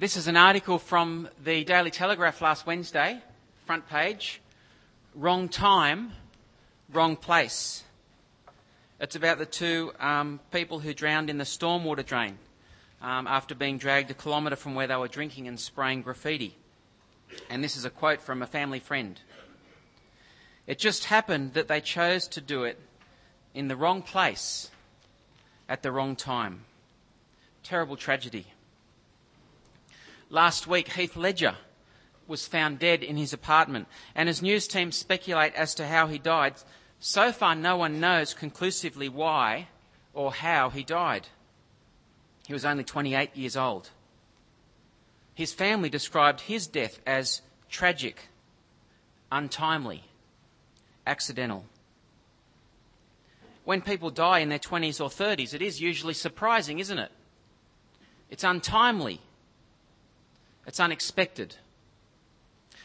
This is an article from the Daily Telegraph last Wednesday, front page. Wrong time, wrong place. It's about the two um, people who drowned in the stormwater drain um, after being dragged a kilometre from where they were drinking and spraying graffiti. And this is a quote from a family friend. It just happened that they chose to do it in the wrong place at the wrong time. Terrible tragedy. Last week, Heath Ledger was found dead in his apartment, and as news teams speculate as to how he died, so far no one knows conclusively why or how he died. He was only 28 years old. His family described his death as tragic, untimely, accidental. When people die in their 20s or 30s, it is usually surprising, isn't it? It's untimely. It's unexpected.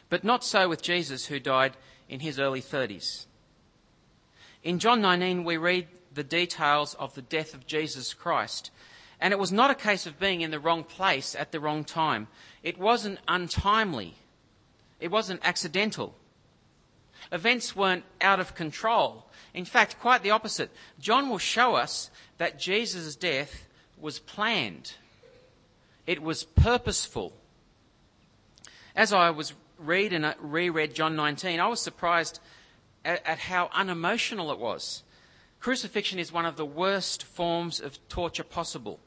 But not so with Jesus, who died in his early 30s. In John 19, we read the details of the death of Jesus Christ. And it was not a case of being in the wrong place at the wrong time. It wasn't untimely. It wasn't accidental. Events weren't out of control. In fact, quite the opposite. John will show us that Jesus' death was planned. It was purposeful. As I was read and reread John 19, I was surprised at, at how unemotional it was. Crucifixion is one of the worst forms of torture possible.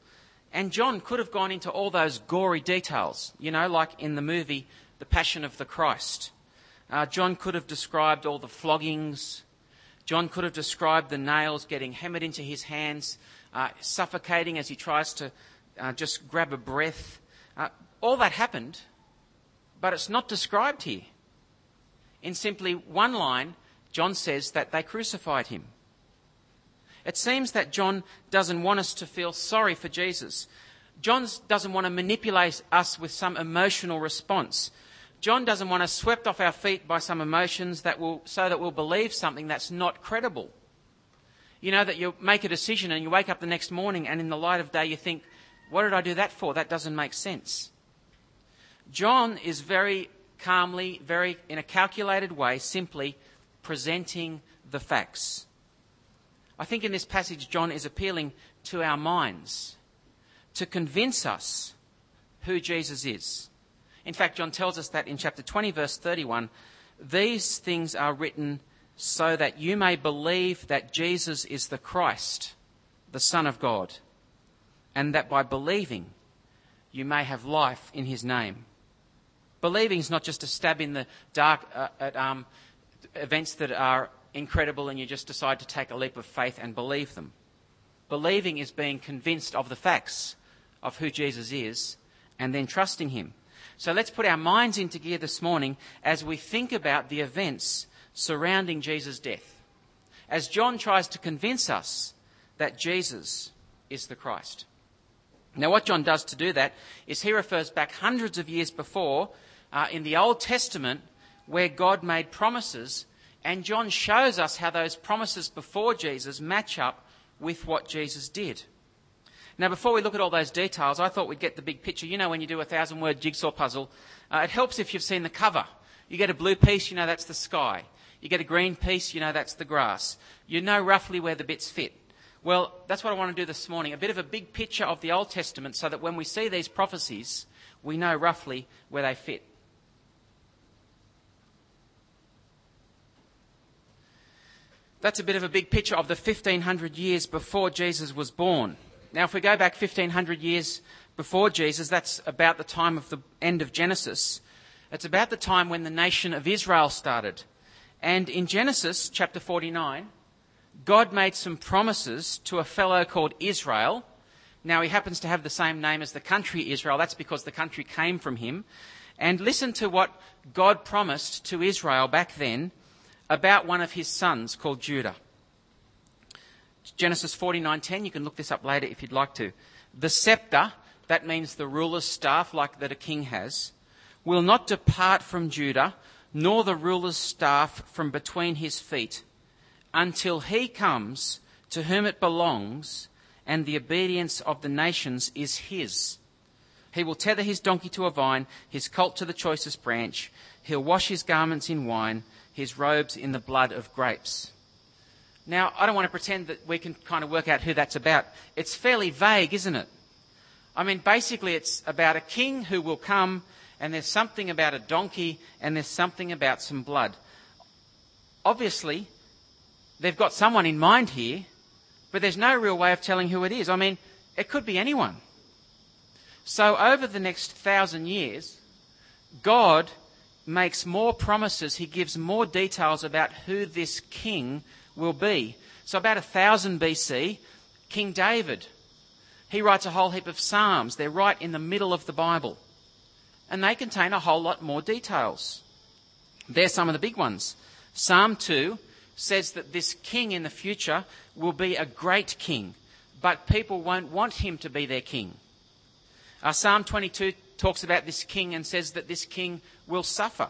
And John could have gone into all those gory details, you know, like in the movie The Passion of the Christ. Uh, John could have described all the floggings. John could have described the nails getting hammered into his hands, uh, suffocating as he tries to uh, just grab a breath. Uh, all that happened, but it's not described here. In simply one line, John says that they crucified him. It seems that John doesn't want us to feel sorry for Jesus. John doesn't want to manipulate us with some emotional response. John doesn't want us swept off our feet by some emotions that will, so that we'll believe something that's not credible. You know, that you make a decision and you wake up the next morning and in the light of day you think, what did I do that for? That doesn't make sense. John is very calmly, very in a calculated way, simply presenting the facts. I think in this passage, John is appealing to our minds to convince us who Jesus is. In fact, John tells us that in chapter 20, verse 31, these things are written so that you may believe that Jesus is the Christ, the Son of God, and that by believing you may have life in his name. Believing is not just a stab in the dark uh, at um, events that are incredible and you just decide to take a leap of faith and believe them. Believing is being convinced of the facts of who Jesus is and then trusting him. So let's put our minds into gear this morning as we think about the events surrounding Jesus' death. As John tries to convince us that Jesus is the Christ. Now, what John does to do that is he refers back hundreds of years before uh, in the Old Testament where God made promises, and John shows us how those promises before Jesus match up with what Jesus did. Now, before we look at all those details, I thought we'd get the big picture. You know, when you do a thousand word jigsaw puzzle, uh, it helps if you've seen the cover. You get a blue piece, you know that's the sky. You get a green piece, you know that's the grass. You know roughly where the bits fit. Well, that's what I want to do this morning. A bit of a big picture of the Old Testament so that when we see these prophecies, we know roughly where they fit. That's a bit of a big picture of the 1500 years before Jesus was born. Now, if we go back 1500 years before Jesus, that's about the time of the end of Genesis. It's about the time when the nation of Israel started. And in Genesis chapter 49, God made some promises to a fellow called Israel. Now, he happens to have the same name as the country Israel. That's because the country came from him. And listen to what God promised to Israel back then about one of his sons called Judah. Genesis 49:10, you can look this up later if you'd like to. The scepter, that means the ruler's staff like that a king has, will not depart from Judah, nor the ruler's staff from between his feet, until he comes to whom it belongs, and the obedience of the nations is his. He will tether his donkey to a vine, his colt to the choicest branch. He'll wash his garments in wine, his robes in the blood of grapes. Now, I don't want to pretend that we can kind of work out who that's about. It's fairly vague, isn't it? I mean, basically, it's about a king who will come, and there's something about a donkey, and there's something about some blood. Obviously, they've got someone in mind here, but there's no real way of telling who it is. I mean, it could be anyone. So, over the next thousand years, God makes more promises. He gives more details about who this king will be. So, about 1000 BC, King David, he writes a whole heap of Psalms. They're right in the middle of the Bible. And they contain a whole lot more details. They're some of the big ones. Psalm 2 says that this king in the future will be a great king, but people won't want him to be their king. Uh, Psalm 22 talks about this king and says that this king will suffer.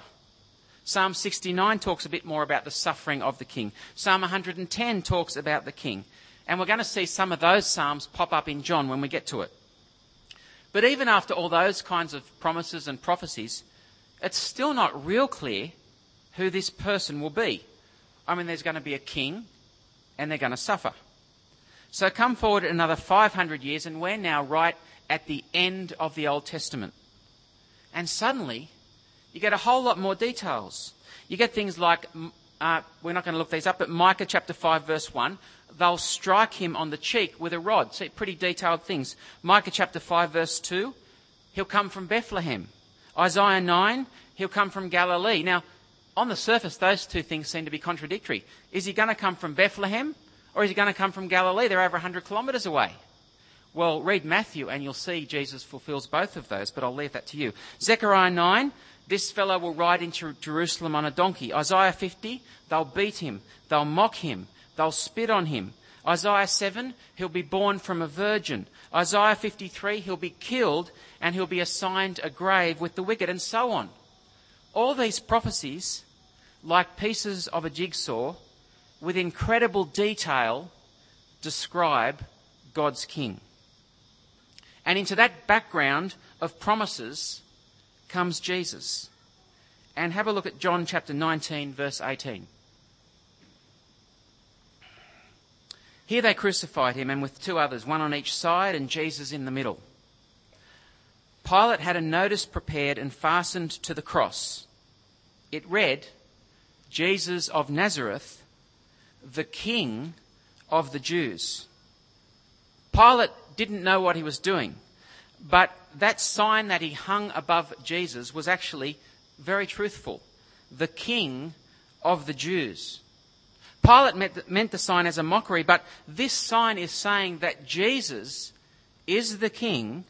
Psalm 69 talks a bit more about the suffering of the king. Psalm 110 talks about the king. And we're going to see some of those psalms pop up in John when we get to it. But even after all those kinds of promises and prophecies, it's still not real clear who this person will be. I mean, there's going to be a king and they're going to suffer. So come forward another 500 years and we're now right at the end of the Old Testament. And suddenly, you get a whole lot more details. You get things like, uh, we're not going to look these up, but Micah chapter 5 verse 1, they'll strike him on the cheek with a rod. See, pretty detailed things. Micah chapter 5 verse 2, he'll come from Bethlehem. Isaiah 9, he'll come from Galilee. Now, on the surface, those two things seem to be contradictory. Is he going to come from Bethlehem or is he going to come from Galilee? They're over 100 kilometres away. Well, read Matthew and you'll see Jesus fulfills both of those, but I'll leave that to you. Zechariah 9, this fellow will ride into Jerusalem on a donkey. Isaiah 50, they'll beat him, they'll mock him, they'll spit on him. Isaiah 7, he'll be born from a virgin. Isaiah 53, he'll be killed and he'll be assigned a grave with the wicked, and so on. All these prophecies, like pieces of a jigsaw, with incredible detail, describe God's King. And into that background of promises comes Jesus. And have a look at John chapter 19, verse 18. Here they crucified him, and with two others, one on each side, and Jesus in the middle. Pilate had a notice prepared and fastened to the cross. It read, Jesus of Nazareth, the King of the Jews. Pilate didn't know what he was doing. But that sign that he hung above Jesus was actually very truthful. The King of the Jews. Pilate meant, the sign as a mockery, but this sign is saying that Jesus is the King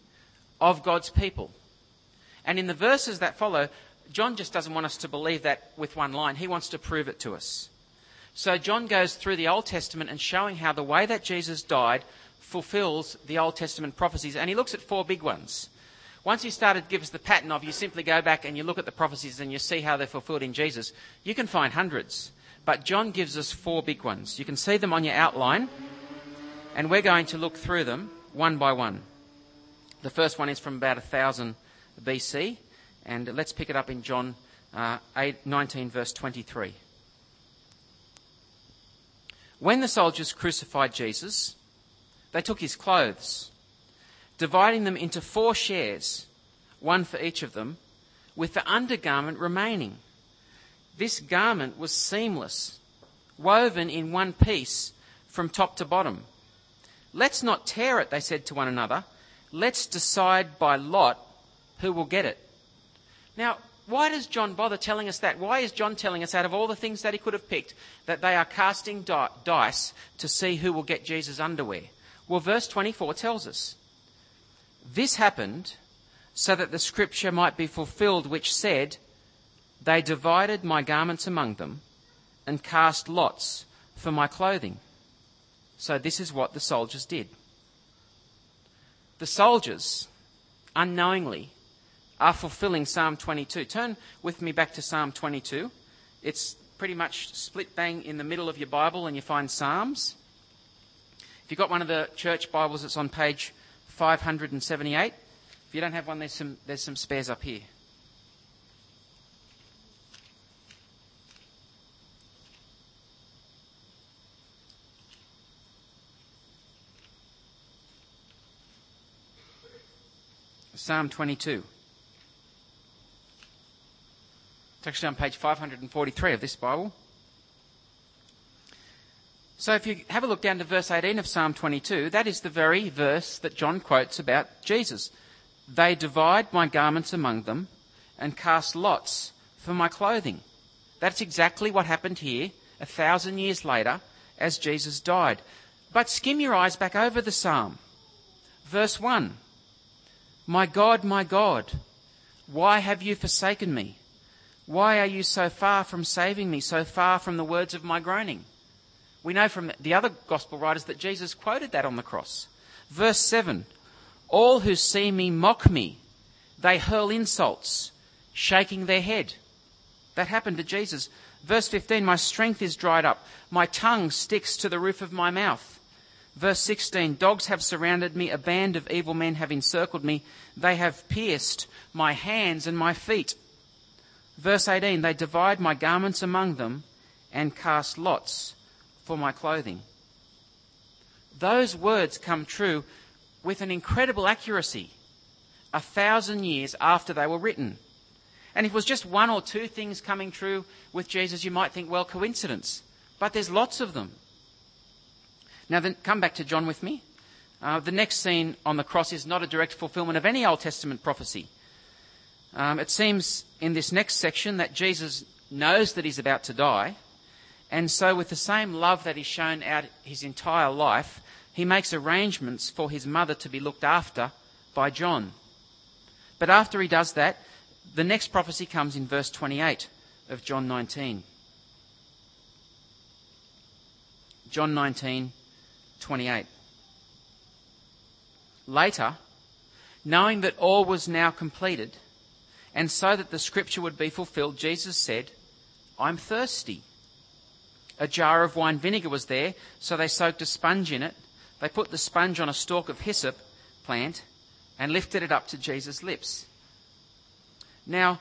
of God's people. And in the verses that follow, John just doesn't want us to believe that with one line. He wants to prove it to us. So John goes through the Old Testament and showing how the way that Jesus died fulfills the Old Testament prophecies. And he looks at four big ones. Once he started to give us the pattern of you simply go back and you look at the prophecies and you see how they're fulfilled in Jesus, you can find hundreds. But John gives us four big ones. You can see them on your outline, and we're going to look through them one by one. The first one is from about 1000 BC, and let's pick it up in John uh, 8, 19, verse 23. When the soldiers crucified Jesus, they took his clothes, dividing them into four shares, one for each of them, with the undergarment remaining. This garment was seamless, woven in one piece from top to bottom. Let's not tear it, they said to one another. Let's decide by lot who will get it. Now, why does John bother telling us that? Why is John telling us, out of all the things that he could have picked, that they are casting di- dice to see who will get Jesus' underwear? Well, verse 24 tells us this happened so that the scripture might be fulfilled, which said, They divided my garments among them and cast lots for my clothing. So, this is what the soldiers did. The soldiers, unknowingly, are fulfilling Psalm 22. Turn with me back to Psalm 22. It's pretty much split bang in the middle of your Bible, and you find Psalms. If you've got one of the church Bibles, it's on page 578. If you don't have one, there's some, there's some spares up here. Psalm 22. It's actually on page 543 of this Bible. So if you have a look down to verse 18 of Psalm 22, that is the very verse that John quotes about Jesus. They divide my garments among them and cast lots for my clothing. That's exactly what happened here a thousand years later as Jesus died. But skim your eyes back over the psalm. Verse 1 My God, my God, why have you forsaken me? Why are you so far from saving me, so far from the words of my groaning? We know from the other gospel writers that Jesus quoted that on the cross. Verse 7 All who see me mock me, they hurl insults, shaking their head. That happened to Jesus. Verse 15 My strength is dried up, my tongue sticks to the roof of my mouth. Verse 16 Dogs have surrounded me, a band of evil men have encircled me, they have pierced my hands and my feet. Verse 18 They divide my garments among them and cast lots for my clothing. Those words come true with an incredible accuracy a thousand years after they were written. And if it was just one or two things coming true with Jesus, you might think, well, coincidence. But there's lots of them. Now, then, come back to John with me. Uh, the next scene on the cross is not a direct fulfillment of any Old Testament prophecy. Um, it seems in this next section that Jesus knows that he's about to die, and so, with the same love that he's shown out his entire life, he makes arrangements for his mother to be looked after by John. But after he does that, the next prophecy comes in verse 28 of John 19. John 19, 28. Later, knowing that all was now completed, and so that the scripture would be fulfilled, Jesus said, I'm thirsty. A jar of wine vinegar was there, so they soaked a sponge in it. They put the sponge on a stalk of hyssop plant and lifted it up to Jesus' lips. Now,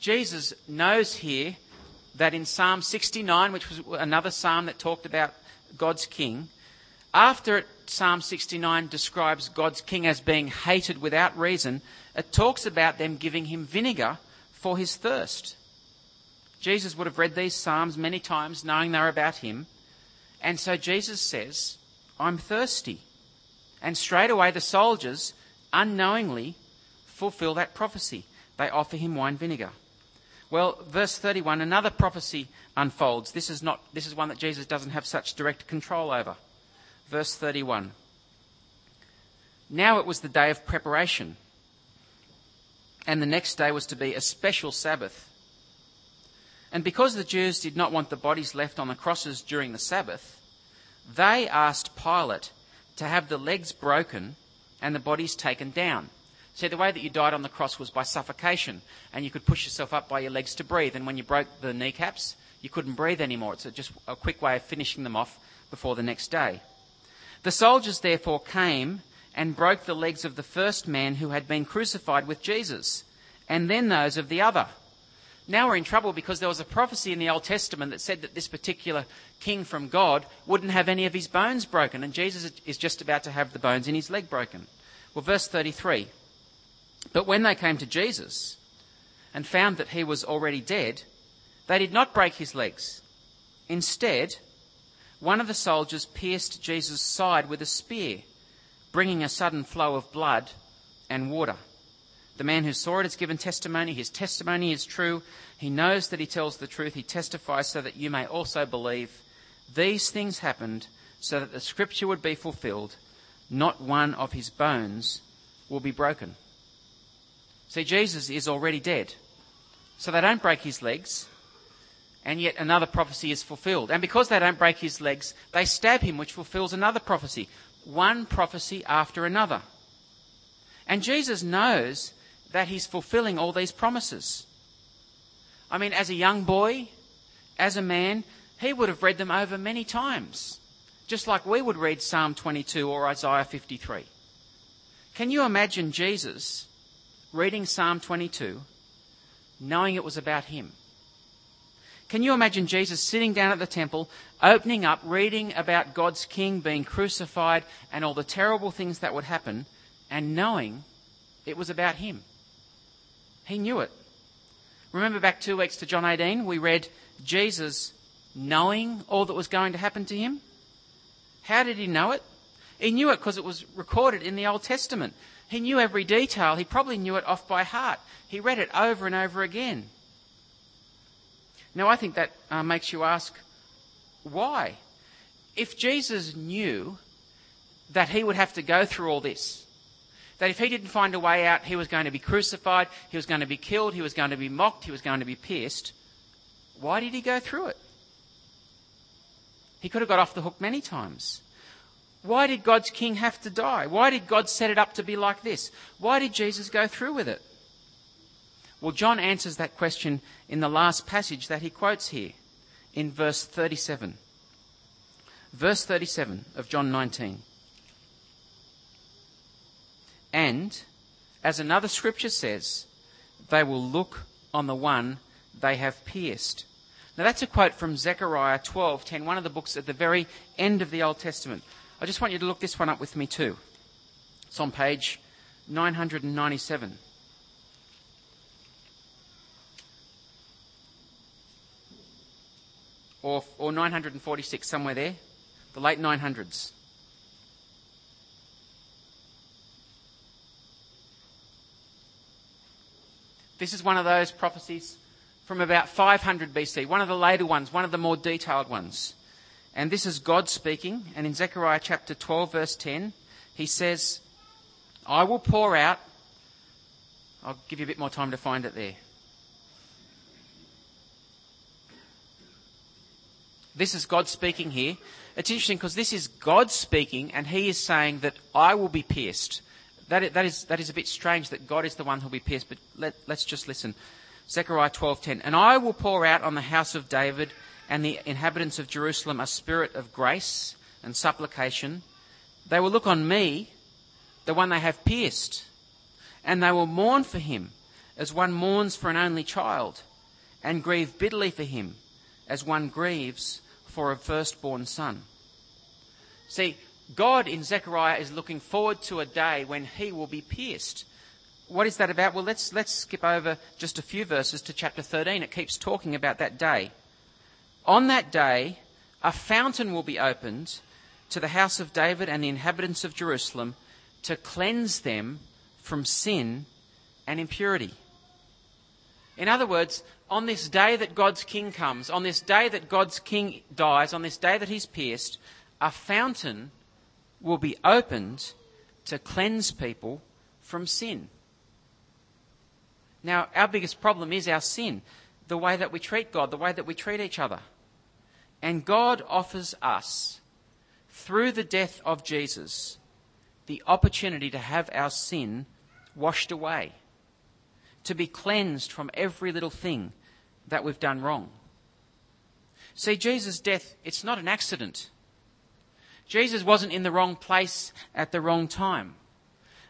Jesus knows here that in Psalm 69, which was another psalm that talked about God's king, after Psalm 69 describes God's king as being hated without reason, it talks about them giving him vinegar for his thirst. Jesus would have read these Psalms many times, knowing they're about him. And so Jesus says, I'm thirsty. And straight away the soldiers, unknowingly, fulfill that prophecy. They offer him wine vinegar. Well, verse 31, another prophecy unfolds. This is, not, this is one that Jesus doesn't have such direct control over. Verse 31. Now it was the day of preparation, and the next day was to be a special Sabbath. And because the Jews did not want the bodies left on the crosses during the Sabbath, they asked Pilate to have the legs broken and the bodies taken down. See, the way that you died on the cross was by suffocation, and you could push yourself up by your legs to breathe. And when you broke the kneecaps, you couldn't breathe anymore. It's just a quick way of finishing them off before the next day. The soldiers therefore came and broke the legs of the first man who had been crucified with Jesus, and then those of the other. Now we're in trouble because there was a prophecy in the Old Testament that said that this particular king from God wouldn't have any of his bones broken, and Jesus is just about to have the bones in his leg broken. Well, verse 33. But when they came to Jesus and found that he was already dead, they did not break his legs. Instead, one of the soldiers pierced Jesus' side with a spear, bringing a sudden flow of blood and water. The man who saw it has given testimony. His testimony is true. He knows that he tells the truth. He testifies so that you may also believe. These things happened so that the scripture would be fulfilled. Not one of his bones will be broken. See, Jesus is already dead. So they don't break his legs. And yet another prophecy is fulfilled. And because they don't break his legs, they stab him, which fulfills another prophecy. One prophecy after another. And Jesus knows that he's fulfilling all these promises. I mean, as a young boy, as a man, he would have read them over many times, just like we would read Psalm 22 or Isaiah 53. Can you imagine Jesus reading Psalm 22, knowing it was about him. Can you imagine Jesus sitting down at the temple, opening up, reading about God's king being crucified and all the terrible things that would happen, and knowing it was about him? He knew it. Remember back two weeks to John 18, we read Jesus knowing all that was going to happen to him? How did he know it? He knew it because it was recorded in the Old Testament. He knew every detail. He probably knew it off by heart. He read it over and over again. Now, I think that uh, makes you ask, why? If Jesus knew that he would have to go through all this, that if he didn't find a way out, he was going to be crucified, he was going to be killed, he was going to be mocked, he was going to be pierced, why did he go through it? He could have got off the hook many times. Why did God's king have to die? Why did God set it up to be like this? Why did Jesus go through with it? Well, John answers that question in the last passage that he quotes here in verse 37. Verse 37 of John 19. And, as another scripture says, they will look on the one they have pierced. Now that's a quote from Zechariah 12:10, one of the books at the very end of the Old Testament. I just want you to look this one up with me too. It's on page 997. Or, or 946, somewhere there. The late 900s. This is one of those prophecies from about 500 BC, one of the later ones, one of the more detailed ones. And this is God speaking. And in Zechariah chapter 12, verse 10, he says, I will pour out. I'll give you a bit more time to find it there. This is God speaking here. It's interesting because this is God speaking, and He is saying that I will be pierced. That is, that is, that is a bit strange that God is the one who will be pierced, but let, let's just listen. Zechariah 12:10. And I will pour out on the house of David and the inhabitants of Jerusalem a spirit of grace and supplication. They will look on me, the one they have pierced, and they will mourn for him as one mourns for an only child, and grieve bitterly for him as one grieves for a firstborn son. See, God in Zechariah is looking forward to a day when he will be pierced. What is that about? Well, let's, let's skip over just a few verses to chapter 13. It keeps talking about that day. On that day, a fountain will be opened to the house of David and the inhabitants of Jerusalem to cleanse them from sin and impurity. In other words, on this day that God's king comes, on this day that God's king dies, on this day that he's pierced, a fountain will be opened to cleanse people from sin. Now, our biggest problem is our sin, the way that we treat God, the way that we treat each other. And God offers us, through the death of Jesus, the opportunity to have our sin washed away, to be cleansed from every little thing that we've done wrong. See, Jesus' death, it's not an accident. Jesus wasn't in the wrong place at the wrong time.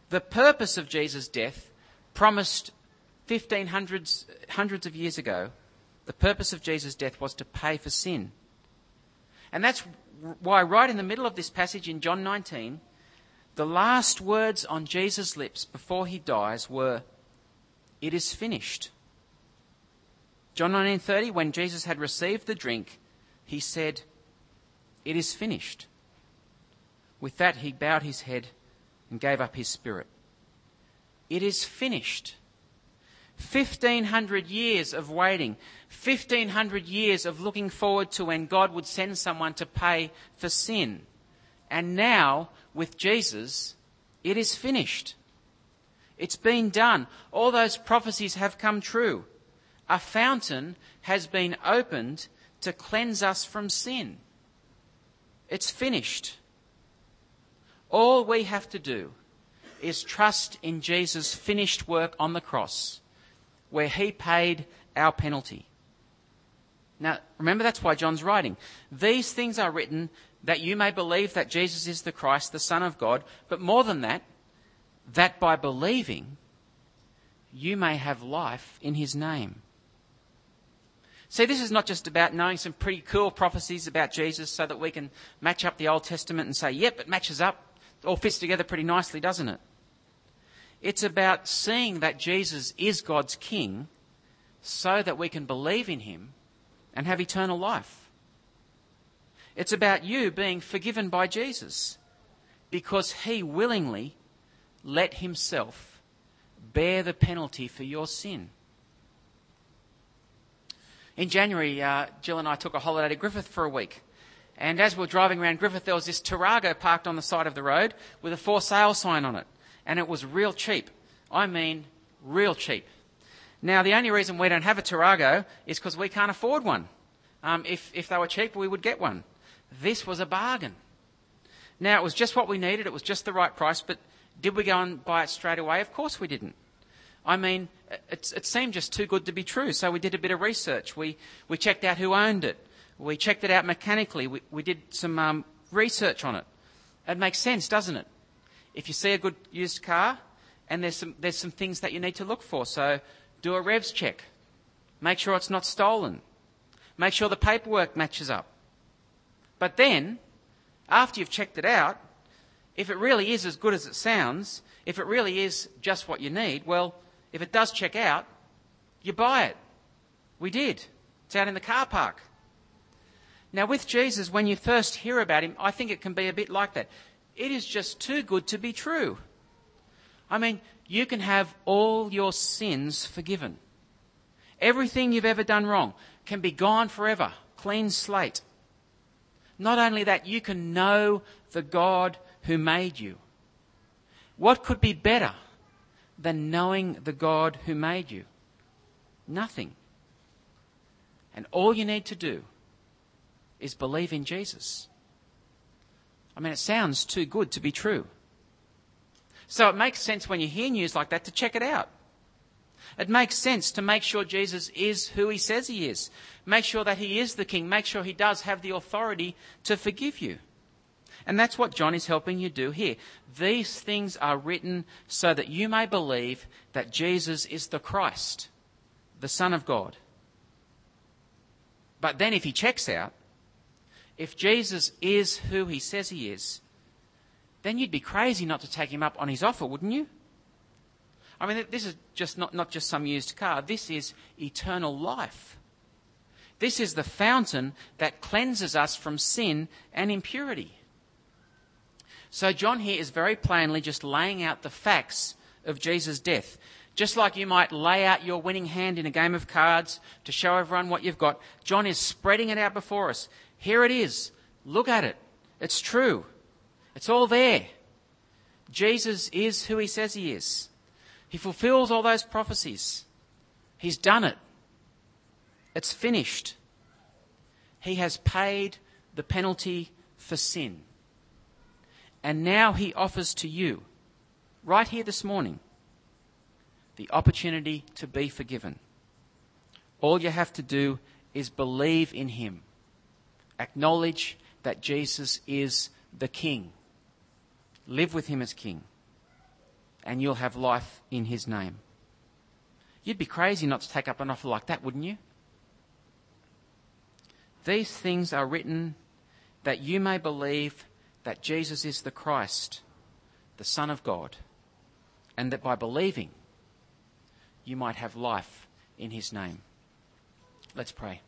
The purpose of Jesus' death, promised 1500s, hundreds of years ago, the purpose of Jesus' death was to pay for sin. And that's why, right in the middle of this passage in John 19, the last words on Jesus' lips before he dies were, It is finished. John 19:30 when Jesus had received the drink he said it is finished with that he bowed his head and gave up his spirit it is finished 1500 years of waiting 1500 years of looking forward to when God would send someone to pay for sin. And now, with Jesus, it is finished. It's been done. All those prophecies have come true. A fountain has been opened to cleanse us from sin. It's finished. All we have to do is trust in Jesus' finished work on the cross, where he paid our penalty. Now, remember that's why John's writing. These things are written that you may believe that Jesus is the Christ, the Son of God, but more than that, that by believing you may have life in his name. See, this is not just about knowing some pretty cool prophecies about Jesus so that we can match up the Old Testament and say, yep, it matches up. It all fits together pretty nicely, doesn't it? It's about seeing that Jesus is God's King so that we can believe in him and have eternal life. It's about you being forgiven by Jesus because he willingly let himself bear the penalty for your sin. In January, uh, Jill and I took a holiday to Griffith for a week. And as we were driving around Griffith, there was this Tarago parked on the side of the road with a for sale sign on it. And it was real cheap. I mean, real cheap. Now, the only reason we don't have a Tarago is because we can't afford one. Um, if, if they were cheap, we would get one. This was a bargain. Now, it was just what we needed. It was just the right price. But did we go and buy it straight away? Of course we didn't. I mean, it, it seemed just too good to be true. So we did a bit of research. We, we checked out who owned it. We checked it out mechanically. We, we did some um, research on it. It makes sense, doesn't it? If you see a good used car and there's some, there's some things that you need to look for. So do a revs check. Make sure it's not stolen. Make sure the paperwork matches up. But then, after you've checked it out, if it really is as good as it sounds, if it really is just what you need, well, if it does check out, you buy it. We did. It's out in the car park. Now, with Jesus, when you first hear about him, I think it can be a bit like that. It is just too good to be true. I mean, you can have all your sins forgiven. Everything you've ever done wrong can be gone forever, clean slate. Not only that, you can know the God who made you. What could be better than knowing the God who made you? Nothing. And all you need to do is believe in Jesus. I mean, it sounds too good to be true. So it makes sense when you hear news like that to check it out. It makes sense to make sure Jesus is who he says he is. Make sure that he is the king. Make sure he does have the authority to forgive you. And that's what John is helping you do here. These things are written so that you may believe that Jesus is the Christ, the Son of God. But then if he checks out, if Jesus is who he says he is, then you'd be crazy not to take him up on his offer, wouldn't you? I mean, this is just not, not just some used car. This is eternal life. This is the fountain that cleanses us from sin and impurity. So John here is very plainly just laying out the facts of Jesus' death. Just like you might lay out your winning hand in a game of cards to show everyone what you've got, John is spreading it out before us. Here it is. Look at it. It's true. It's all there. Jesus is who he says he is. He fulfills all those prophecies. He's done it. It's finished. He has paid the penalty for sin. And now he offers to you, right here this morning, the opportunity to be forgiven. All you have to do is believe in him. Acknowledge that Jesus is the King. Live with him as King. And you'll have life in his name. You'd be crazy not to take up an offer like that, wouldn't you? These things are written that you may believe that Jesus is the Christ, the Son of God, and that by believing, you might have life in his name. Let's pray.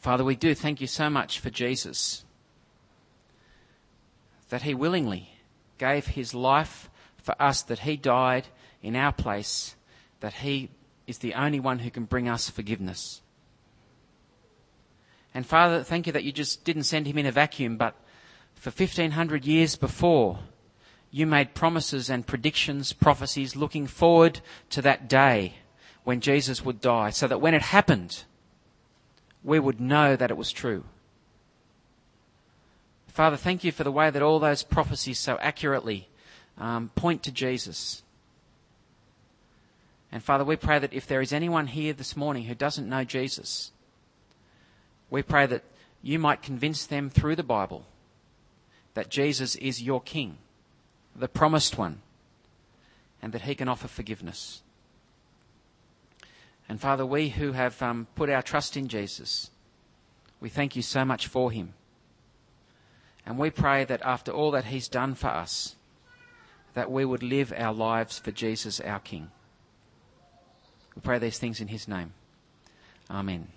Father, we do thank you so much for Jesus that he willingly gave his life for us, that he died in our place, that he is the only one who can bring us forgiveness. And Father, thank you that you just didn't send him in a vacuum, but for 1500 years before, you made promises and predictions, prophecies looking forward to that day when Jesus would die, so that when it happened, we would know that it was true. Father, thank you for the way that all those prophecies so accurately um, point to Jesus. And Father, we pray that if there is anyone here this morning who doesn't know Jesus, we pray that you might convince them through the Bible that Jesus is your King, the promised one, and that he can offer forgiveness. And Father, we who have um, put our trust in Jesus, we thank you so much for him. And we pray that after all that he's done for us, that we would live our lives for Jesus, our King. We pray these things in his name. Amen.